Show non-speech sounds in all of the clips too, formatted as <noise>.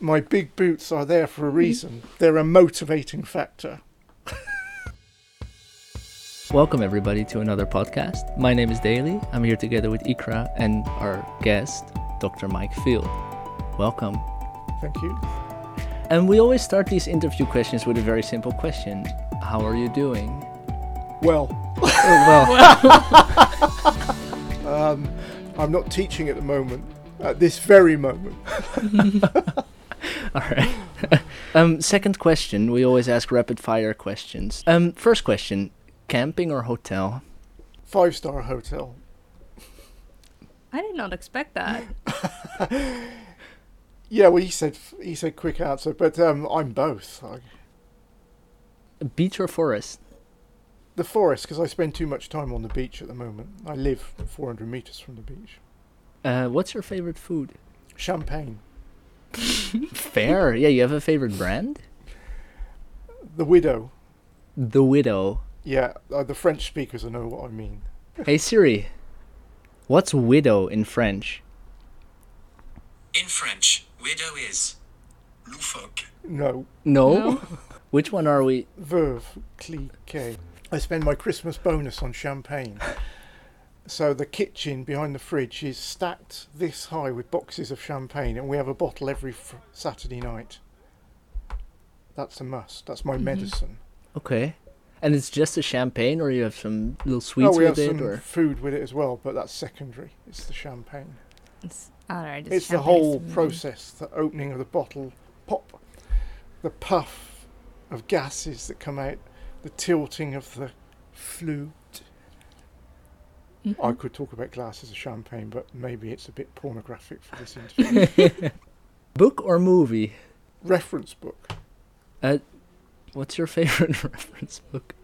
My big boots are there for a reason. They're a motivating factor. Welcome, everybody, to another podcast. My name is Daly. I'm here together with Ikra and our guest, Dr. Mike Field. Welcome. Thank you. And we always start these interview questions with a very simple question How are you doing? Well, Oh, well, <laughs> um, I'm not teaching at the moment, at this very moment. <laughs> <laughs> all right. <laughs> um, second question we always ask rapid fire questions. Um, first question camping or hotel? Five star hotel. I did not expect that. <laughs> Yeah, well, he said he said quick answer, but um, I'm both. I, Beach or forest? the forest, because I spend too much time on the beach at the moment. I live 400 meters from the beach. Uh, what's your favorite food? Champagne. Fair. Yeah, you have a favorite brand? The widow. The Widow. Yeah, uh, the French speakers will know what I mean. Hey Siri, what's widow in French? In French, widow is loufoque. No, No. No. <laughs> Which one are we? Veuve, Clicquot. I spend my Christmas bonus on champagne. So the kitchen behind the fridge is stacked this high with boxes of champagne, and we have a bottle every fr- Saturday night. That's a must. That's my Mhm. medicine. Okay. And it's just a champagne, or you have some little sweets oh, we have with it, some or food with it as well, but that's secondary. It's the champagne. It's, all right. It's, the whole process, the opening of the bottle, pop, the puff of gases that come out, the tilting of the flute. I could talk about glasses of champagne, but maybe it's a bit pornographic for this interview. <laughs> book or movie? Reference book. Uh, What's your favorite <laughs> reference book?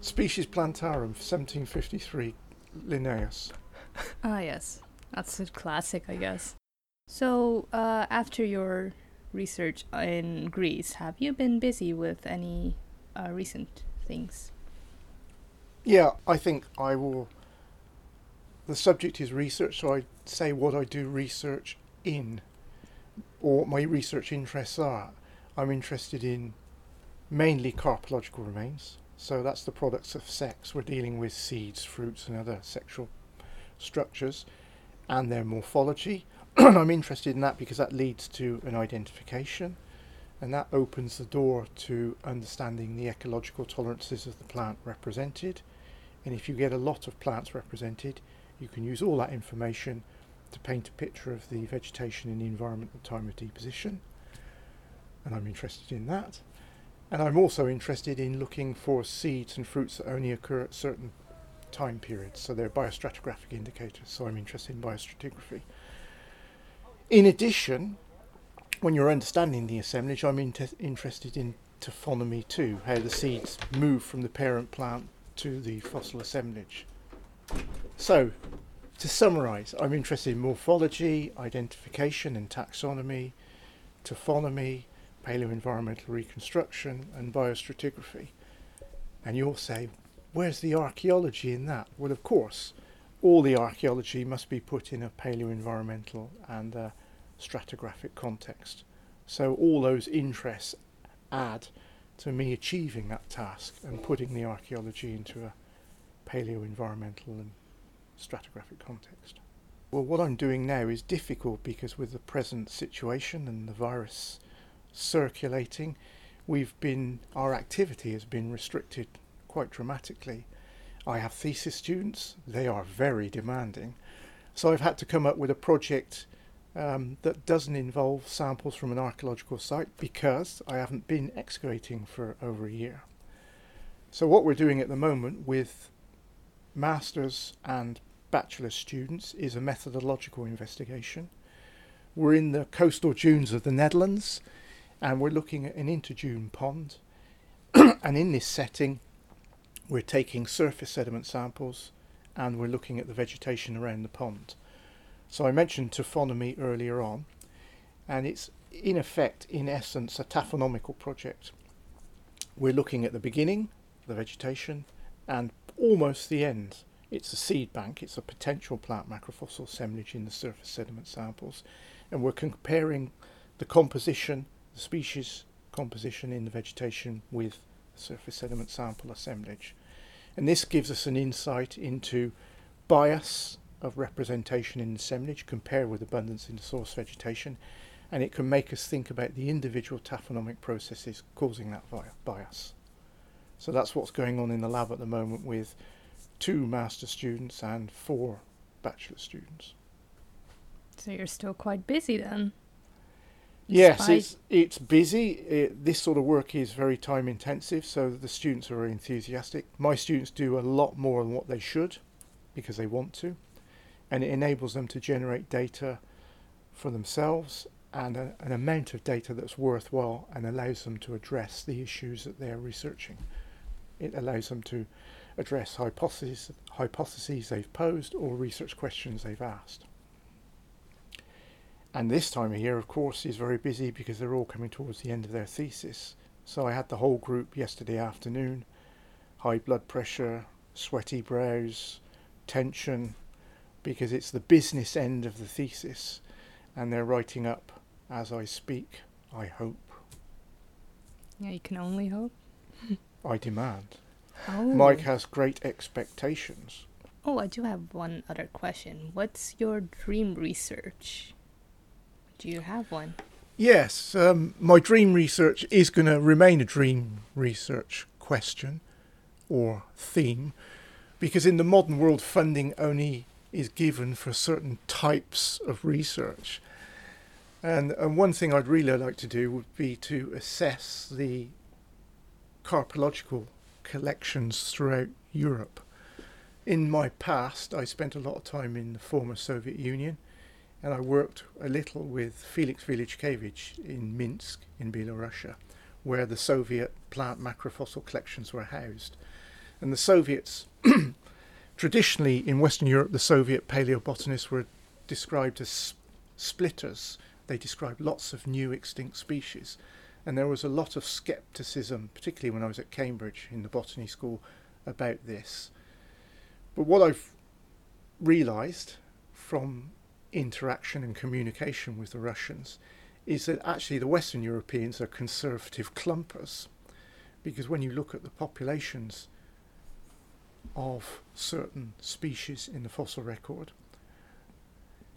Species Plantarum, 1753, Linnaeus. Ah, yes. That's a classic, I guess. So, uh, after your research in Greece, have you been busy with any uh, recent things? Yeah, I think I will. The subject is research, so I say what I do research in, or my research interests are. I'm interested in mainly carpological remains, so that's the products of sex. We're dealing with seeds, fruits, and other sexual structures, and their morphology. <clears throat> I'm interested in that because that leads to an identification, and that opens the door to understanding the ecological tolerances of the plant represented. And if you get a lot of plants represented, you can use all that information to paint a picture of the vegetation in the environment at the time of deposition. And I'm interested in that. And I'm also interested in looking for seeds and fruits that only occur at certain time periods. So they're biostratigraphic indicators. So I'm interested in biostratigraphy. In addition, when you're understanding the assemblage, I'm inte- interested in taphonomy too, how the seeds move from the parent plant to the fossil assemblage. So, to summarise, I'm interested in morphology, identification and taxonomy, taphonomy, paleoenvironmental reconstruction, and biostratigraphy. And you'll say, where's the archaeology in that? Well, of course, all the archaeology must be put in a paleoenvironmental and a stratigraphic context. So all those interests add to me achieving that task and putting the archaeology into a paleo environmental and stratigraphic context. Well, what I'm doing now is difficult because with the present situation and the virus circulating, we've been our activity has been restricted quite dramatically. I have thesis students; they are very demanding, so I've had to come up with a project um, that doesn't involve samples from an archaeological site because I haven't been excavating for over a year. So what we're doing at the moment with masters and bachelor students is a methodological investigation. We're in the coastal dunes of the Netherlands and we're looking at an interdune pond. <coughs> and in this setting, we're taking surface sediment samples and we're looking at the vegetation around the pond. So I mentioned taphonomy earlier on, and it's in effect, in essence, a taphonomical project. We're looking at the beginning, the vegetation, and almost the end. It's a seed bank, it's a potential plant macrofossil assemblage in the surface sediment samples, and we're comparing the composition, the species composition in the vegetation with surface sediment sample assemblage. And this gives us an insight into bias of representation in assemblage compared with abundance in the source vegetation. And it can make us think about the individual taphonomic processes causing that bias. So that's what's going on in the lab at the moment with two master students and four bachelor students. So you're still quite busy then? Yes, it's it's busy. It, this sort of work is very time intensive, so the students are very enthusiastic. My students do a lot more than what they should because they want to, and it enables them to generate data for themselves and a, an amount of data that's worthwhile and allows them to address the issues that they're researching. It allows them to address hypotheses, hypotheses they've posed or research questions they've asked. And this time of year, of course, is very busy because they're all coming towards the end of their thesis. So I had the whole group yesterday afternoon high blood pressure, sweaty brows, tension, because it's the business end of the thesis, and they're writing up as I speak, I hope. Yeah, you can only hope. <laughs> I demand. Oh. Mike has great expectations. Oh, I do have one other question. What's your dream research? Do you have one? Yes, um, my dream research is going to remain a dream research question or theme because in the modern world, funding only is given for certain types of research. And, and one thing I'd really like to do would be to assess the carpological collections throughout Europe. In my past, I spent a lot of time in the former Soviet Union and I worked a little with Felix Velichkevich in Minsk in Belarusia, where the Soviet plant macrofossil collections were housed. And the Soviets, <clears throat> uh, traditionally in Western Europe, the Soviet paleobotanists were described as splitters. They described lots of new extinct species. And there was a lot of skepticism, particularly when I was at Cambridge in the botany school, about this. But what I've realised from interaction and communication with the Russians is that actually the Western Europeans are conservative clumpers because when you look at the populations of certain species in the fossil record,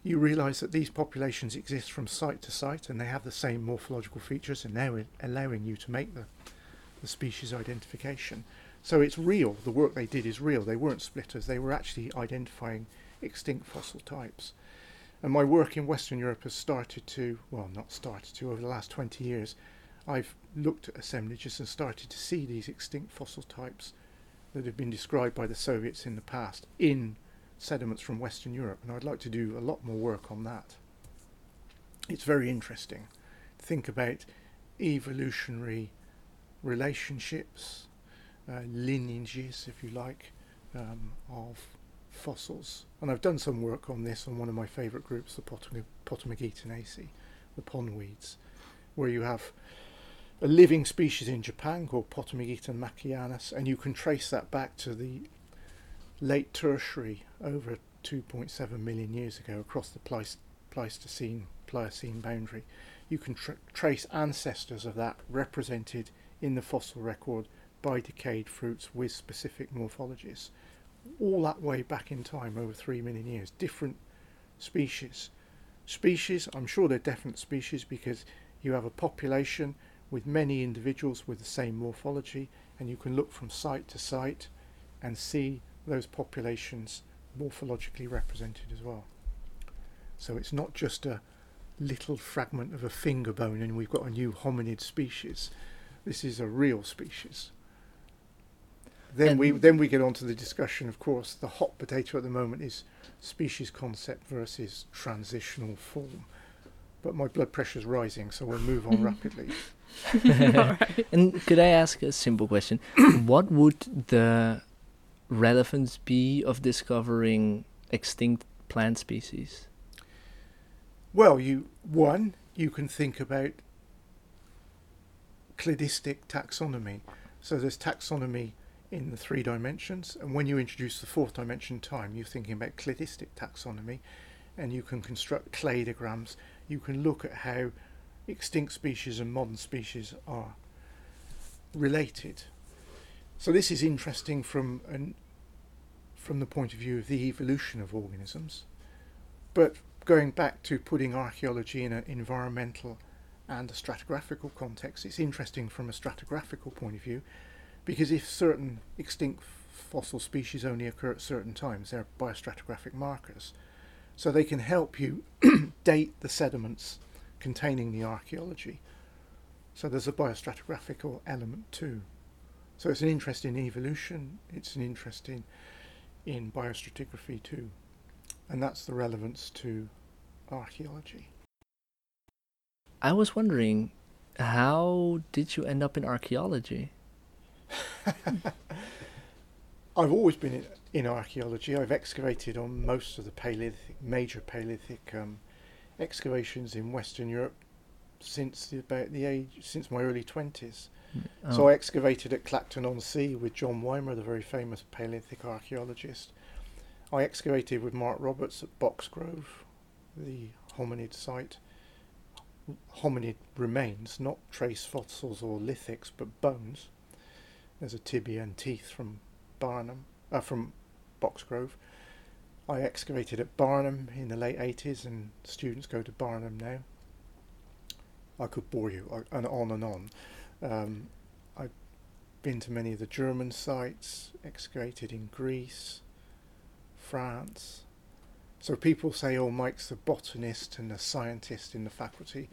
you realize that these populations exist from site to site and they have the same morphological features and now allowing you to make the, the species identification. So it's real, the work they did is real. They weren't splitters, they were actually identifying extinct fossil types. And my work in Western Europe has started to, well, not started to, over the last 20 years, I've looked at assemblages and started to see these extinct fossil types that have been described by the Soviets in the past in sediments from Western Europe. And I'd like to do a lot more work on that. It's very interesting. Think about evolutionary relationships, uh, lineages, if you like, um, of fossils. And I've done some work on this on one of my favourite groups, the Potamogetonaceae, the pondweeds, where you have a living species in Japan called Potamogeton maackianus, and you can trace that back to the late tertiary over 2.7 million years ago across the Pleistocene Pliocene boundary. You can tra- trace ancestors of that represented in the fossil record by decayed fruits with specific morphologies all that way back in time, over three million years, different species. Species, I'm sure they're different species because you have a population with many individuals with the same morphology, and you can look from site to site and see those populations morphologically represented as well. So it's not just a little fragment of a finger bone and we've got a new hominid species. This is a real species. Then and we then we get on to the discussion. Of course, the hot potato at the moment is species concept versus transitional form. But my blood pressure is rising, so we'll move on <laughs> rapidly. <laughs> <laughs> And could I ask a simple question? <coughs> what would the relevance be of discovering extinct plant species? Well, you one you can think about cladistic taxonomy. So there's taxonomy in the three dimensions. And when you introduce the fourth dimension time, you're thinking about cladistic taxonomy, and you can construct cladograms. You can look at how extinct species and modern species are related. So this is interesting from an from the point of view of the evolution of organisms, but going back to putting archaeology in an environmental and a stratigraphical context, it's interesting from a stratigraphical point of view because if certain extinct fossil species only occur at certain times, they're biostratigraphic markers. So they can help you <clears throat> date the sediments containing the archaeology. So there's a biostratigraphical element too. So it's an interest in evolution, it's an interest in, in biostratigraphy too. And that's the relevance to archaeology. I was wondering, how did you end up in archaeology? <laughs> I've always been in, archaeology. I've excavated on most of the Paleolithic, major Paleolithic um, excavations in Western Europe since the, about the age since my early twenties. Oh. So I excavated at Clacton on Sea with John Wymer, the very famous Paleolithic archaeologist. I excavated with Mark Roberts at Boxgrove, the hominid site. Hominid remains, not trace fossils or lithics, but bones. There's a tibia and teeth from Barnham, uh, from Boxgrove. I excavated at Barnham in the late 80s, and students go to Barnham now. I could bore you and on and on. Um, I've been to many of the German sites, excavated in Greece, France. So people say, oh, Mike's the botanist and the scientist in the faculty,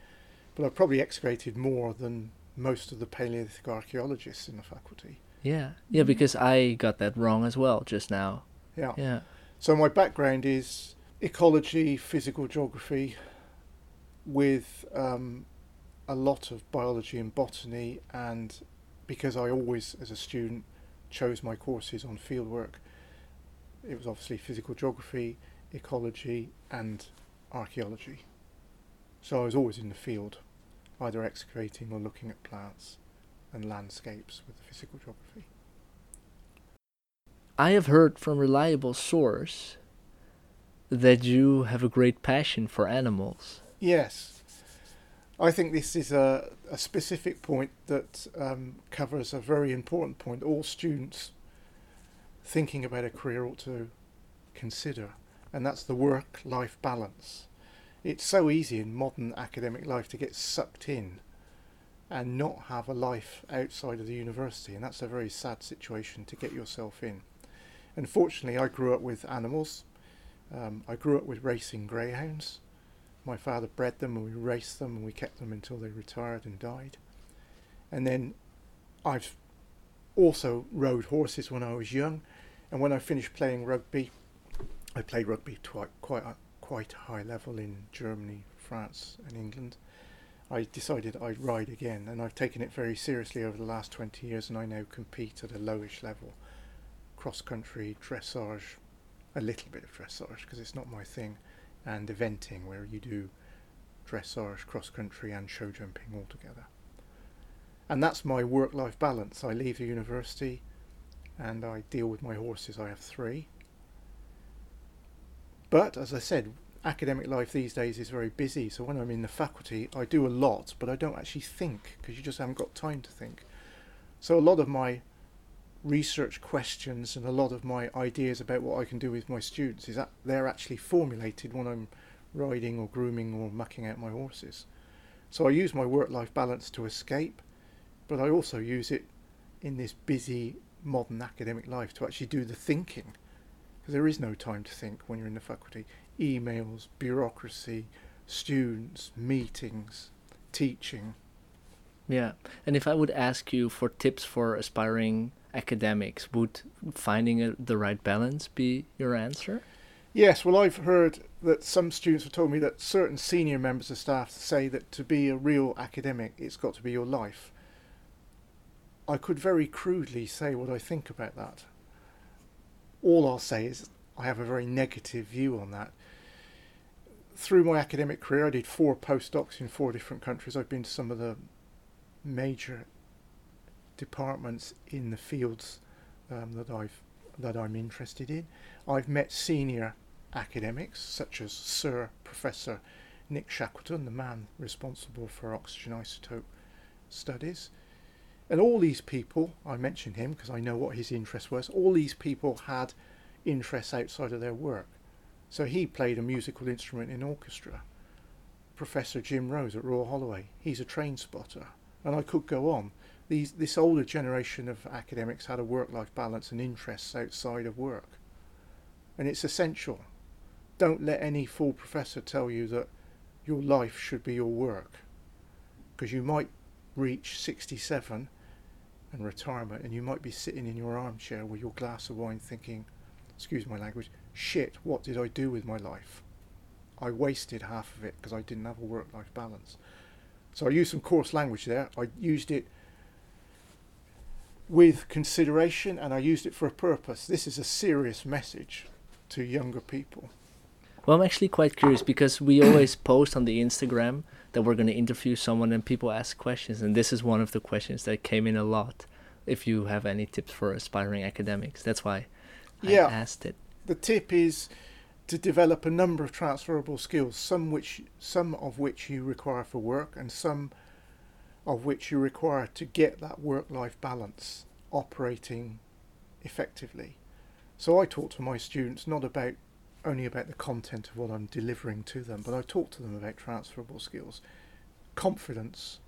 but I've probably excavated more than most of the Paleolithic archaeologists in the faculty. Yeah, yeah, because I got that wrong as well just now. Yeah. Yeah. So my background is ecology, physical geography, with um, a lot of biology and botany, and because I always, as a student, chose my courses on fieldwork, it was obviously physical geography, ecology, and archaeology. So I was always in the field, either excavating or looking at plants and landscapes with the physical geography. I have heard from reliable source that you have a great passion for animals. Yes. I think this is a, a specific point that um, covers a very important point all students thinking about a career ought to consider, and that's the work life balance. It's so easy in modern academic life to get sucked in and not have a life outside of the university, and that's a very sad situation to get yourself in. Unfortunately, I grew up with animals. Um, I grew up with racing greyhounds. My father bred them and we raced them and we kept them until they retired and died. And then I've also rode horses when I was young, and when I finished playing rugby, I played rugby quite quite a, quite a high level in Germany, France, and England. I decided I'd ride again, and I've taken it very seriously over the last 20 years, and I now compete at a lowish level. Cross country, dressage, a little bit of dressage because it's not my thing, and eventing where you do dressage, cross country, and show jumping all together. And that's my work life balance. I leave the university and I deal with my horses. I have three. But as I said, academic life these days is very busy. So when I'm in the faculty, I do a lot, but I don't actually think because you just haven't got time to think. So a lot of my research questions and a lot of my ideas about what I can do with my students is that they're actually formulated when I'm riding or grooming or mucking out my horses. So I use my work-life balance to escape, but I also use it in this busy modern academic life to actually do the thinking because there is no time to think when you're in the faculty emails, bureaucracy, students, meetings, teaching. Yeah, and if I would ask you for tips for aspiring academics, would finding a, the right balance be your answer? Yes, well, I've heard that some students have told me that certain senior members of staff say that to be a real academic, it's got to be your life. I could very crudely say what I think about that. All I'll say is I have a very negative view on that through my academic career, I did four postdocs in four different countries. I've been to some of the major departments in the fields um, that I've that I'm interested in. I've met senior academics such as Sir Professor Nick Shackleton, the man responsible for oxygen isotope studies. And all these people, I mentioned him because I know what his interest was, all these people had interests outside of their work. So he played a musical instrument in orchestra. Professor Jim Rose at Royal Holloway, he's a train spotter. And I could go on. These, this older generation of academics had a work-life balance and interests outside of work. And it's essential. Don't let any fool professor tell you that your life should be your work. Because you might reach 67 and retirement and you might be sitting in your armchair with your glass of wine thinking, excuse my language, shit, what did I do with my life? I wasted half of it because I didn't have a work-life balance. So I used some coarse language there. I used it with consideration and I used it for a purpose. This is a serious message to younger people. Well, I'm actually quite curious because we always <clears throat> post on the Instagram that we're going to interview someone and people ask questions. And this is one of the questions that came in a lot. If you have any tips for aspiring academics, that's why yeah. I asked it. The tip is to develop a number of transferable skills, some which some of which you require for work and some of which you require to get that work-life balance operating effectively. So I talk to my students not about only about the content of what I'm delivering to them, but I talk to them about transferable skills, confidence,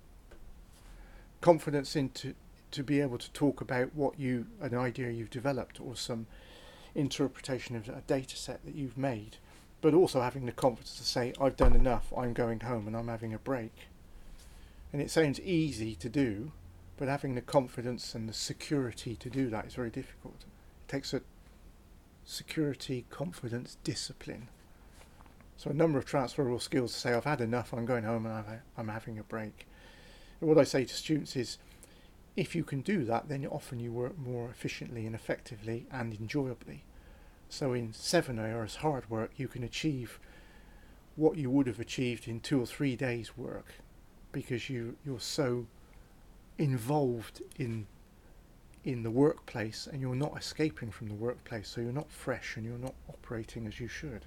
confidence into to be able to talk about what you an idea you've developed or some interpretation of a data set that you've made, but also having the confidence to say, I've done enough, I'm going home and I'm having a break. And it sounds easy to do, but having the confidence and the security to do that is very difficult. It takes a security, confidence, discipline. So a number of transferable skills to say, I've had enough, I'm going home and I'm having a break. And what I say to students is, if you can do that, then often you work more efficiently and effectively and enjoyably. So in seven hours hard work, you can achieve what you would have achieved in two or three days' work because you, you're so involved in in the workplace and you're not escaping from the workplace so you're not fresh and you're not operating as you should.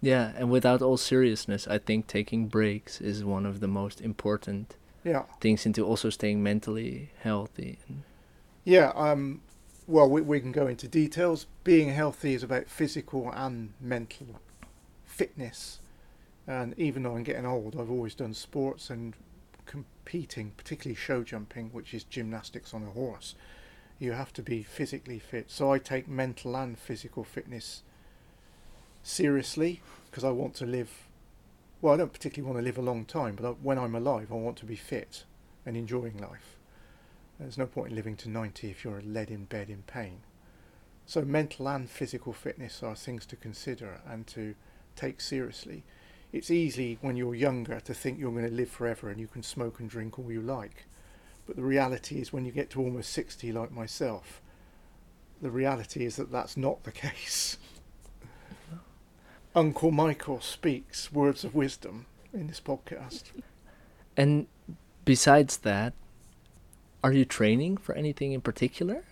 Yeah and without all seriousness i think taking breaks is one of the most important yeah. things into also staying mentally healthy. Yeah um well we, we can go into details. Being healthy is about physical and mental fitness and even though i'm getting old i've always done sports and competing particularly show jumping which is gymnastics on a horse you have to be physically fit so i take mental and physical fitness seriously because i want to live well, I don't particularly want to live a long time, but when I'm alive, I want to be fit and enjoying life. There's no point in living to 90 if you're laid in bed in pain. So mental and physical fitness are things to consider and to take seriously. It's easy when you're younger to think you're going to live forever and you can smoke and drink all you like. But the reality is when you get to almost 60 like myself, the reality is that that's not the <laughs> case. Uncle Michael speaks words of wisdom in this podcast. And besides that, are you training for anything in particular?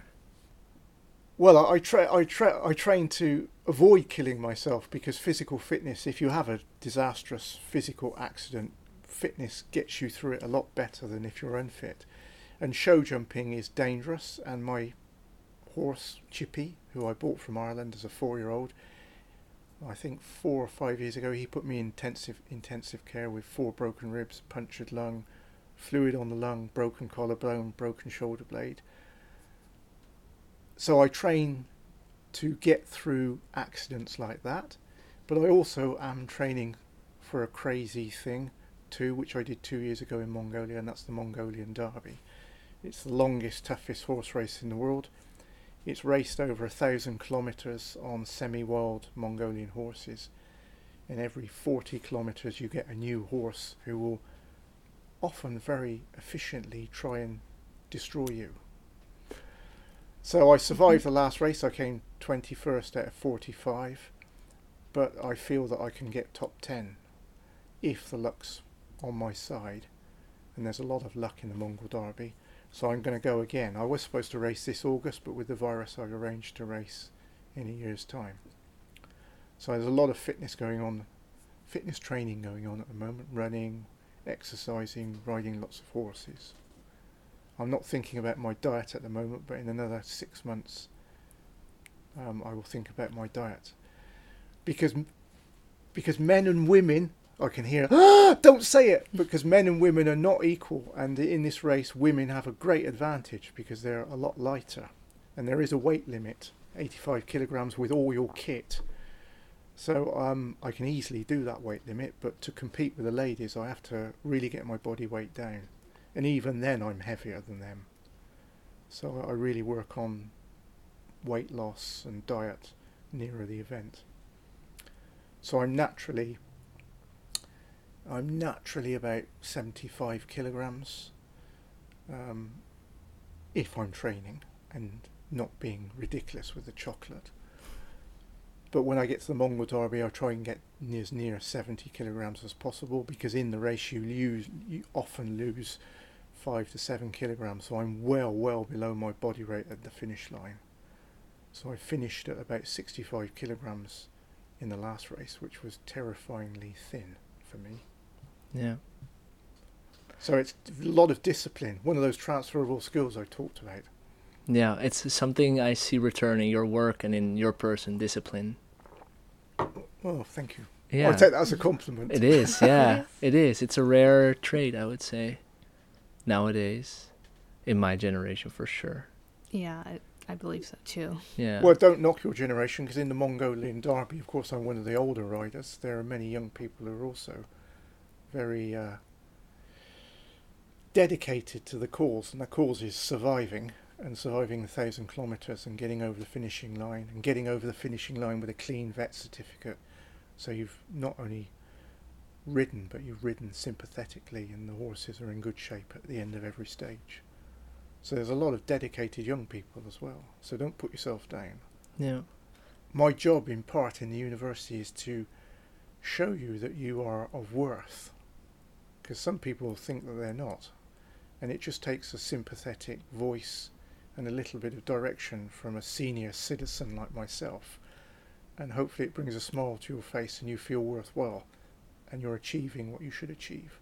Well, I, tra- I, tra- I train to avoid killing myself because physical fitness, if you have a disastrous physical accident, fitness gets you through it a lot better than if you're unfit. And show jumping is dangerous, and my horse, Chippy, who I bought from Ireland as a four year old, I think four or five years ago, he put me in intensive intensive care with four broken ribs, punctured lung, fluid on the lung, broken collarbone, broken shoulder blade. So I train to get through accidents like that, but I also am training for a crazy thing too, which I did two years ago in Mongolia, and that's the Mongolian Derby. It's the longest, toughest horse race in the world. It's raced over a thousand kilometres on semi-wild Mongolian horses. And every 40 kilometres you get a new horse who will often very efficiently try and destroy you. So I survived the last race. I came 21st out of 45. But I feel that I can get top 10 if the luck's on my side. And there's a lot of luck in the Mongol Derby. So I'm going to go again. I was supposed to race this August, but with the virus, I've arranged to race in a year's time. So there's a lot of fitness going on fitness training going on at the moment, running, exercising, riding lots of horses. I'm not thinking about my diet at the moment, but in another six months, um, I will think about my diet. Because because men and women I can hear ah, <gasps> don't say it because men and women are not equal. And in this race women have a great advantage because they're a lot lighter. And there is a weight limit 85 kilograms with all your kit. So um, I can easily do that weight limit but to compete with the ladies I have to really get my body weight down and even then I'm heavier than them so I really work on weight loss and diet nearer the event so I'm naturally I'm naturally about 75 kilograms um, if I'm training and not being ridiculous with the chocolate. But when I get to the Mongol Derby, I try and get as near 70 kilograms as possible because in the race you lose, you often lose five to seven kilograms. So I'm well, well below my body weight at the finish line. So I finished at about 65 kilograms in the last race, which was terrifyingly thin for me. Yeah. So it's a lot of discipline, one of those transferable skills I talked about. Yeah, it's something I see return in your work and in your person, discipline. Oh, thank you. Yeah. I take that as a compliment. It is, yeah. <laughs> it is. It's a rare trait, I would say, nowadays, in my generation for sure. Yeah, I, I believe so too. Yeah. Well, don't knock your generation because in the Mongolian Derby, of course, I'm one of the older riders. There are many young people who are also very uh, dedicated to the cause, and the cause is surviving and surviving a thousand kilometres and getting over the finishing line and getting over the finishing line with a clean vet certificate. So you've not only ridden, but you've ridden sympathetically, and the horses are in good shape at the end of every stage. So there's a lot of dedicated young people as well. So don't put yourself down. yeah. My job, in part, in the university is to show you that you are of worth, because some people think that they're not, and it just takes a sympathetic voice and a little bit of direction from a senior citizen like myself, and hopefully it brings a smile to your face and you feel worthwhile, and you're achieving what you should achieve,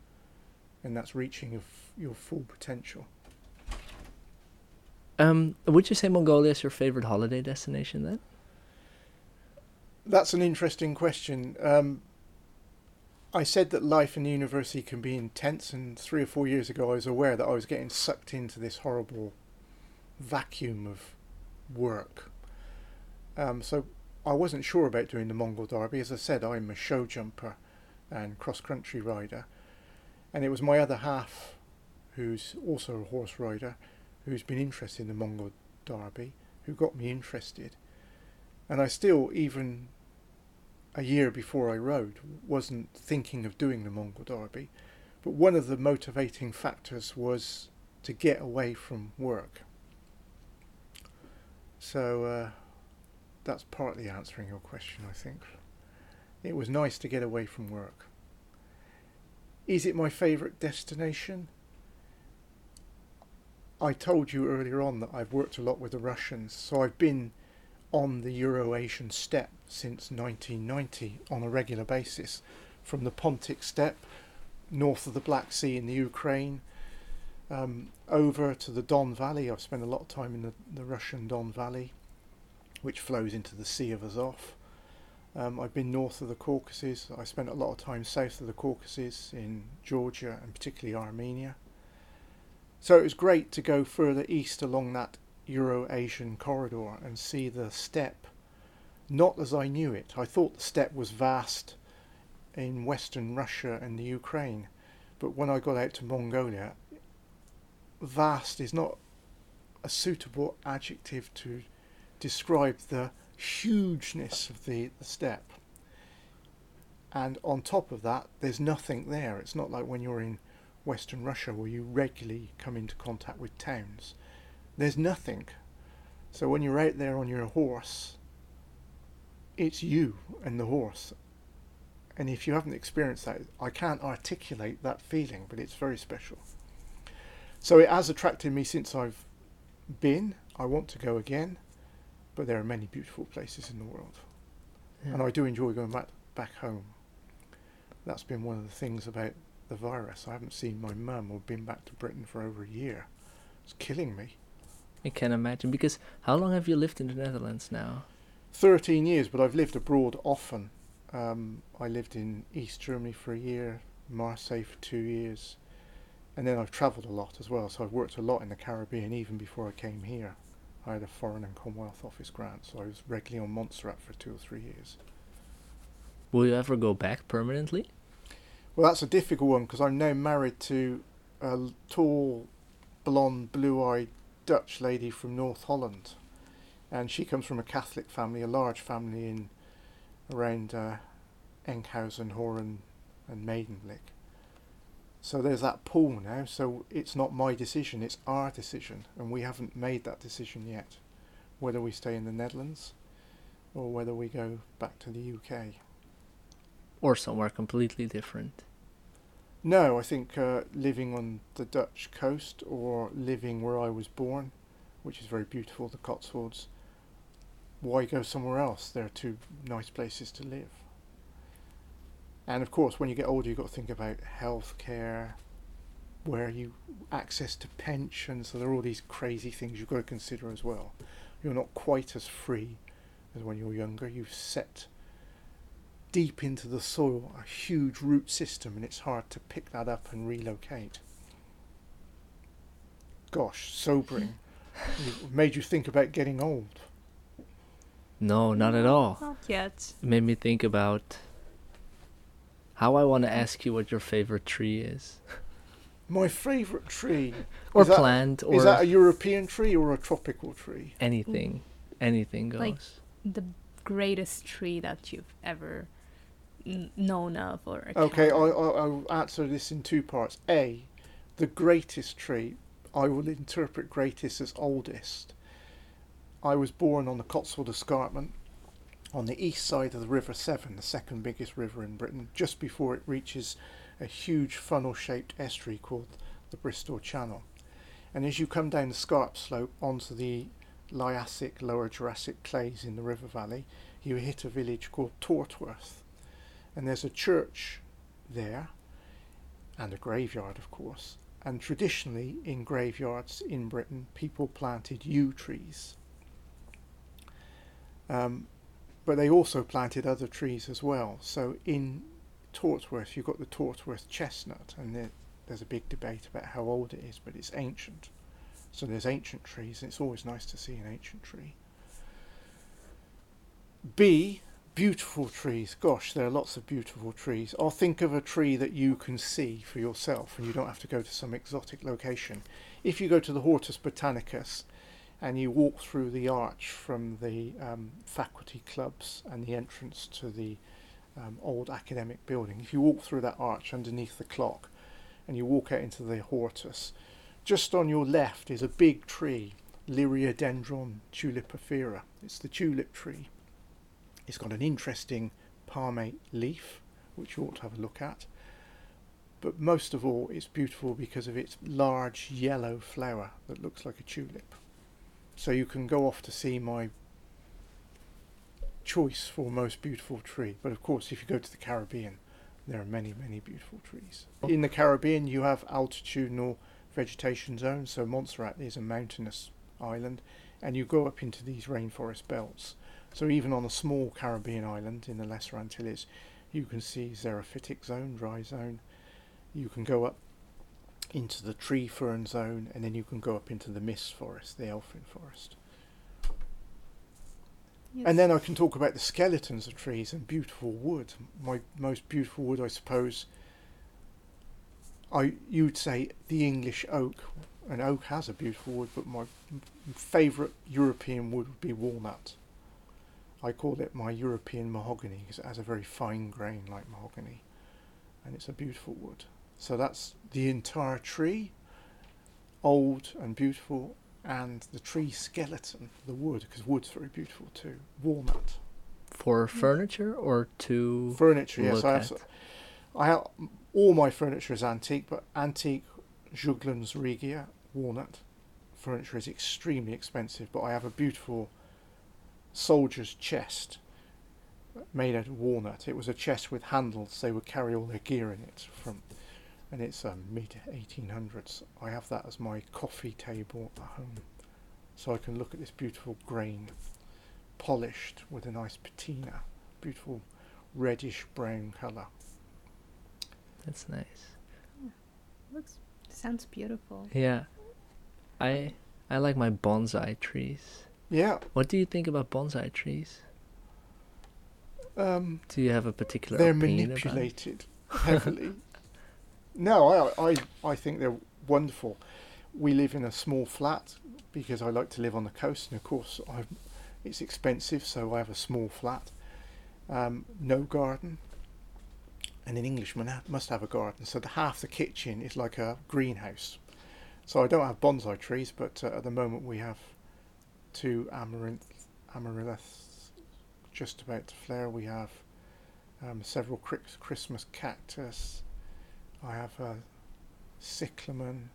and that's reaching your, f- your full potential. Um, would you say Mongolia is your favorite holiday destination then? That's an interesting question. Um, I said that life in the university can be intense, and three or four years ago, I was aware that I was getting sucked into this horrible vacuum of work. Um, so I wasn't sure about doing the Mongol Derby. As I said, I'm a show jumper and cross country rider, and it was my other half, who's also a horse rider, who's been interested in the Mongol Derby, who got me interested. And I still, even a year before I rode, wasn't thinking of doing the Mongol Derby. But one of the motivating factors was to get away from work. So uh, that's partly answering your question, I think. It was nice to get away from work. Is it my favourite destination? I told you earlier on that I've worked a lot with the Russians, so I've been on the Euro-Asian steppe since 1990 on a regular basis, from the Pontic steppe north of the Black Sea in the Ukraine, um, over to the Don Valley. I've spent a lot of time in the, the Russian Don Valley, which flows into the Sea of Azov. Um, I've been north of the Caucasus. I spent a lot of time south of the Caucasus in Georgia and particularly Armenia. So it was great to go further east along that Euro-Asian corridor and see the steppe, not as I knew it. I thought the steppe was vast in western Russia and the Ukraine, but when I got out to Mongolia, vast is not a suitable adjective to describe the hugeness of the, the steppe. And on top of that, there's nothing there. It's not like when you're in Western Russia where you regularly come into contact with towns. There's nothing. So when you're out there on your horse, it's you and the horse. And if you haven't experienced that, I can't articulate that feeling, but it's very special. So it has attracted me since I've been. I want to go again, but there are many beautiful places in the world, Yeah. and I do enjoy going back back home. that's been one of the things about the virus. I haven't seen my mum or been back to Britain for over a year. It's killing me. I can imagine. Because how long have you lived in the Netherlands now? 13 years, but I've lived abroad often. Um, I lived in East Germany for a year, Marseille for two years, and then I've travelled a lot as well. So I've worked a lot in the Caribbean even before I came here. I had a Foreign and Commonwealth Office grant, so I was regularly on Montserrat for two or three years. Will you ever go back permanently? Well, that's a difficult one because I'm now married to a tall, blonde, blue-eyed Dutch lady from North Holland, and she comes from a Catholic family, a large family in around uh, Enkhuizen, Hoorn, and Medemblik. So there's that pull now. So it's not my decision; it's our decision, and we haven't made that decision yet, whether we stay in the Netherlands or whether we go back to the UK. Or somewhere completely different? No, I think uh, living on the Dutch coast or living where I was born, which is very beautiful, the Cotswolds. Why go somewhere else? There are two nice places to live. And of course, when you get older, you've got to think about health care, where you access to pensions. So there are all these crazy things you've got to consider as well. You're not quite as free as when you're younger. You've set deep into the soil a huge root system, and it's hard to pick that up and relocate. Gosh, sobering. <laughs> it made you think about getting old. No, not at all. Not yet. It made me think about how I want to ask you what your favorite tree is. <laughs> My favourite tree. <laughs> Or Is that- plant, or Is that a European tree or a tropical tree? anything. Anything goes. Like- The greatest tree that you've ever n- known of or Okay, I. I, I'll answer this in two parts. A, the greatest tree. I will interpret greatest as oldest. I was born on the Cotswold Escarpment on the east side of the River Severn, the second biggest river in Britain, just before it reaches a huge funnel shaped estuary called the Bristol Channel. And as you come down the scarp slope onto the Liassic, Lower Jurassic clays in the river valley, you hit a village called Tortworth. And there's a church there and a graveyard, of course. And traditionally, in graveyards in Britain, people planted yew trees. Um, but they also planted other trees as well. So in Tortworth, you've got the Tortworth chestnut, and there, there's a big debate about how old it is, but it's ancient. So there's ancient trees, and it's always nice to see an ancient tree. B, beautiful trees. Gosh, there are lots of beautiful trees. Or think of a tree that you can see for yourself, and you don't have to go to some exotic location. If you go to the Hortus Botanicus, and you walk through the arch from the um, faculty clubs and the entrance to the um, old academic building. If you walk through that arch underneath the clock and you walk out into the hortus, just on your left is a big tree, Liriodendron tulipifera. It's the tulip tree. It's got an interesting palmate leaf, which you ought to have a look at. But most of all, it's beautiful because of its large yellow flower that looks like a tulip. So you can go off to see my choice for most beautiful tree. But of course, if you go to the Caribbean, there are many, many beautiful trees. In the Caribbean, you have altitudinal vegetation zones. So Montserrat is a mountainous island, and you go up into these rainforest belts. So even on a small Caribbean island in the Lesser Antilles, you can see xerophytic zone, dry zone. You can go up into the tree fern zone, and then you can go up into the mist forest, the elfin forest. Yes. And then I can talk about the skeletons of trees and beautiful wood. My most beautiful wood, I suppose. I you'd say the English oak, and oak has a beautiful wood, but my favourite European wood would be walnut. I call it my European mahogany because it has a very fine grain like mahogany, and it's a beautiful wood. So that's the entire tree, old and beautiful, and the tree skeleton, the wood, because wood's very beautiful too. Walnut For furniture or to furniture. Yes, I have. I have all my furniture is antique, but antique Juglans Regia walnut furniture is extremely expensive. But I have a beautiful soldier's chest, made out of walnut. It was a chest with handles. They would carry all their gear in it from, and it's um, mid 1800s. I have that as my coffee table at home, so I can look at this beautiful grain, polished with a nice patina, beautiful reddish brown colour. That's nice. Looks sounds beautiful. Yeah. I I like my bonsai trees. Yeah, What do you think about bonsai trees? um, Do you have a particular they're opinion about manipulated heavily. <laughs> no, I, I I think they're wonderful. We live in a small flat because I like to live on the coast, and of course, i it's expensive, so I have a small flat. Um, no garden, and an Englishman ha- must have a garden. So the half the kitchen is like a greenhouse. So I don't have bonsai trees, but uh, at the moment we have two amaranth amaryllis just about to flare. We have um, several Chris- Christmas cactus. I have a cyclamen,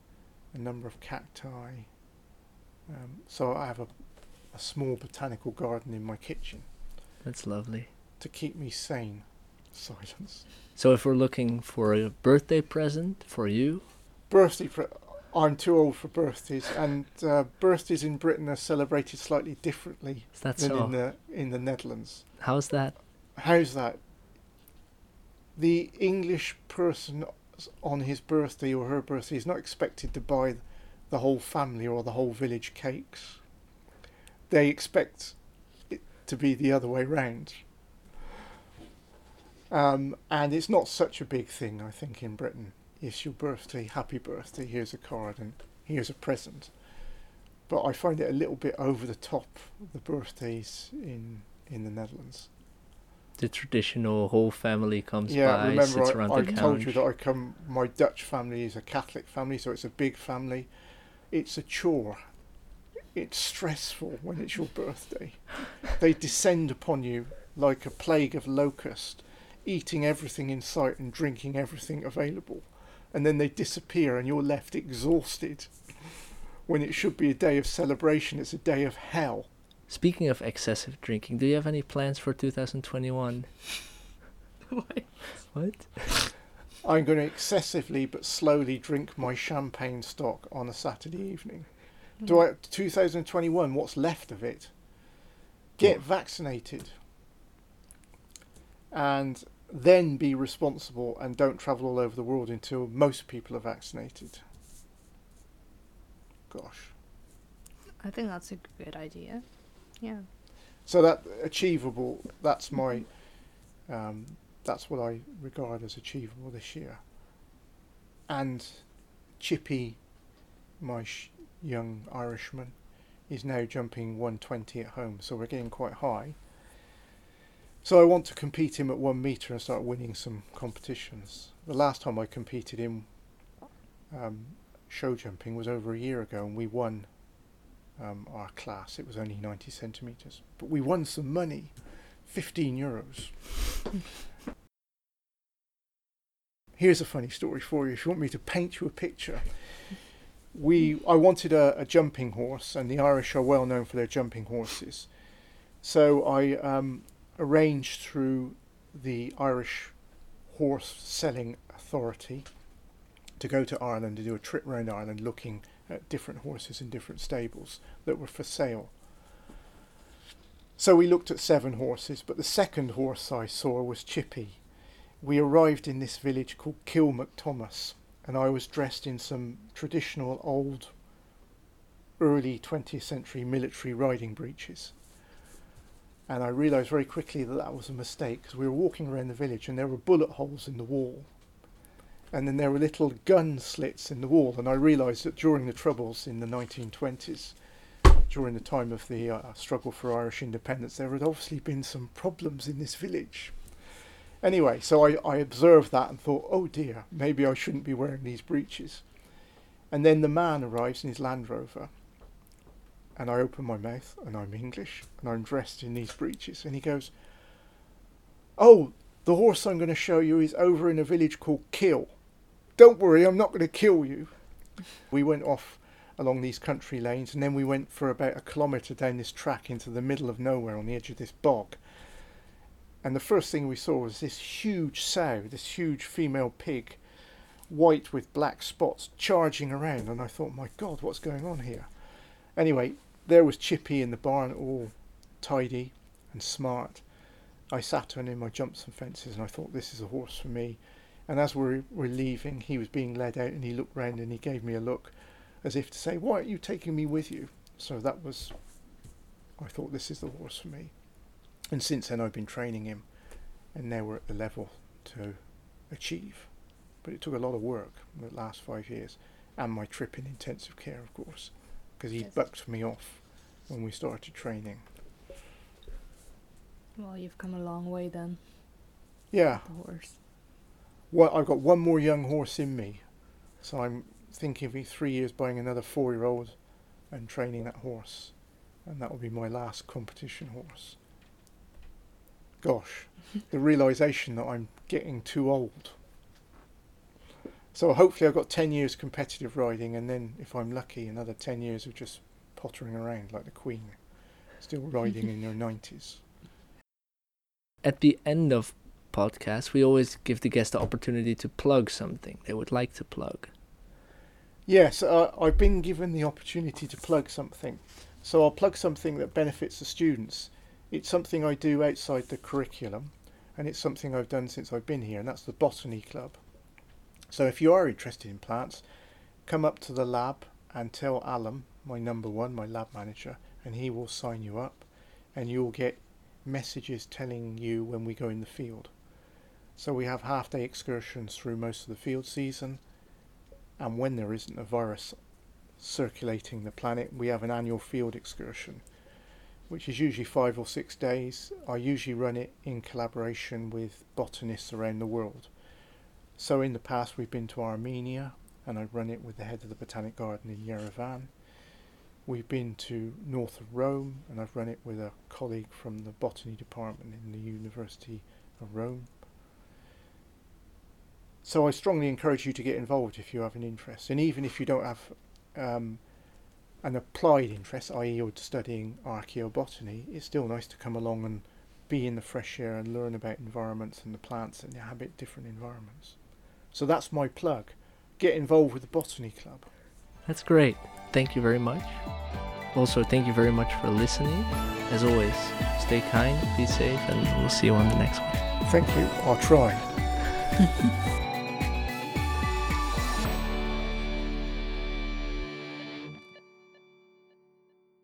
a number of cacti. Um, so I have a, a small botanical garden in my kitchen That's lovely. to keep me sane. Silence. So if we're looking for a birthday present for you, Birthday. Pre- I'm too old for birthdays, and uh, birthdays in Britain are celebrated slightly differently than so? in the in the Netherlands. How's that? How's that? The English person on his birthday or her birthday is not expected to buy the whole family or the whole village cakes. They expect it to be the other way round. Um, and it's not such a big thing, I think, in Britain. It's your birthday, happy birthday, here's a card and here's a present. But I find it a little bit over the top, the birthdays in, in the Netherlands. The traditional whole family comes Yeah, by, remember sits I, around I the couch. told you that I come. My Dutch family is a Catholic family, so it's a big family. It's a chore. It's stressful when it's your birthday. they descend upon you like a plague of locust, eating everything in sight and drinking everything available, and then they disappear, and you're left exhausted. When it should be a day of celebration, it's a day of hell. Speaking of excessive drinking, do you have any plans for 2021? <laughs> What? I'm going to excessively but slowly drink my champagne stock on a Saturday evening. Hmm. Do I 2021? What's left of it? Get vaccinated, and then be responsible and don't travel all over the world until most people are vaccinated. Gosh, I think that's a good idea. Yeah. so that achievable. That's my. Um, that's what I regard as achievable this year. And Chippy, my sh- young Irishman, is now jumping 120 at home, so we're getting quite high. So I want to compete him at one meter and start winning some competitions. The last time I competed in um, show jumping was over a year ago, and we won um, our class. It was only 90 centimeters, but we won some money, 15 euros. <laughs> Here's a funny story for you. If you want me to paint you a picture, we I wanted a, a jumping horse, and the Irish are well known for their jumping horses. So I um, arranged through the Irish Horse Selling Authority to go to Ireland to do a trip around Ireland looking different horses in different stables that were for sale. So we looked at seven horses, but the second horse I saw was Chippy. We arrived in this village called Kilmacthomas, and I was dressed in some traditional old early 20th century military riding breeches. And I realised very quickly that that was a mistake because we were walking around the village and there were bullet holes in the wall. And then there were little gun slits in the wall. And I realised that during the Troubles in the 1920s, during the time of the uh, struggle for Irish independence, there had obviously been some problems in this village. Anyway, so I, I observed that and thought, oh dear, maybe I shouldn't be wearing these breeches. And then the man arrives in his Land Rover, and I open my mouth, and I'm English, and I'm dressed in these breeches, and he goes, oh, the horse I'm going to show you is over in a village called Kill. Don't worry, I'm not going to kill you. We went off along these country lanes, and then we went for about a kilometre down this track into the middle of nowhere on the edge of this bog. And the first thing we saw was this huge sow, this huge female pig, white with black spots, charging around. And I thought, my God, what's going on here? Anyway, there was Chippy in the barn, all tidy and smart. I sat on him, I jumped some fences, and I thought, this is a horse for me. And as we were leaving, he was being led out, and he looked round and he gave me a look as if to say, Why aren't you taking me with you? So that was, I thought, this is the horse for me. And since then, I've been training him, and now we're at the level to achieve. But it took a lot of work in the last five years, and my trip in intensive care, of course, because he Yes. bucked me off when we started training. Well, you've come a long way then, Yeah, the horse. Well, I've got one more young horse in me, so I'm thinking of three years buying another four-year-old and training that horse, and that will be my last competition horse. Gosh, the realization that I'm getting too old. So hopefully I've got ten years competitive riding, and then if I'm lucky, another ten years of just pottering around like the Queen, still riding <laughs> in her nineties. At the end of podcasts, we always give the guest the opportunity to plug something they would like to plug. Yes, uh, I've been given the opportunity to plug something. So I'll plug something that benefits the students. It's something I do outside the curriculum, and it's something I've done since I've been here, and that's the Botany Club. So if you are interested in plants, come up to the lab and tell Alan, my number one, my lab manager, and he will sign you up, and you'll get messages telling you when we go in the field. So we have half day excursions through most of the field season and when there isn't a virus circulating the planet, we have an annual field excursion, which is usually five or six days. I usually run it in collaboration with botanists around the world. So in the past, we've been to Armenia, and I run it with the head of the Botanic Garden in Yerevan. We've been to north of Rome, and I've run it with a colleague from the botany department in the University of Rome. So I strongly encourage you to get involved if you have an interest, and even if you don't have um, an applied interest, i.e., you're studying archaeobotany, it's still nice to come along and be in the fresh air and learn about environments and the plants and inhabit different environments. So that's my plug. Get involved with the Botany Club. That's great. Thank you very much. Also, thank you very much for listening. As always, stay kind, be safe, and we'll see you on the next one. Thank you. I'll try. <laughs>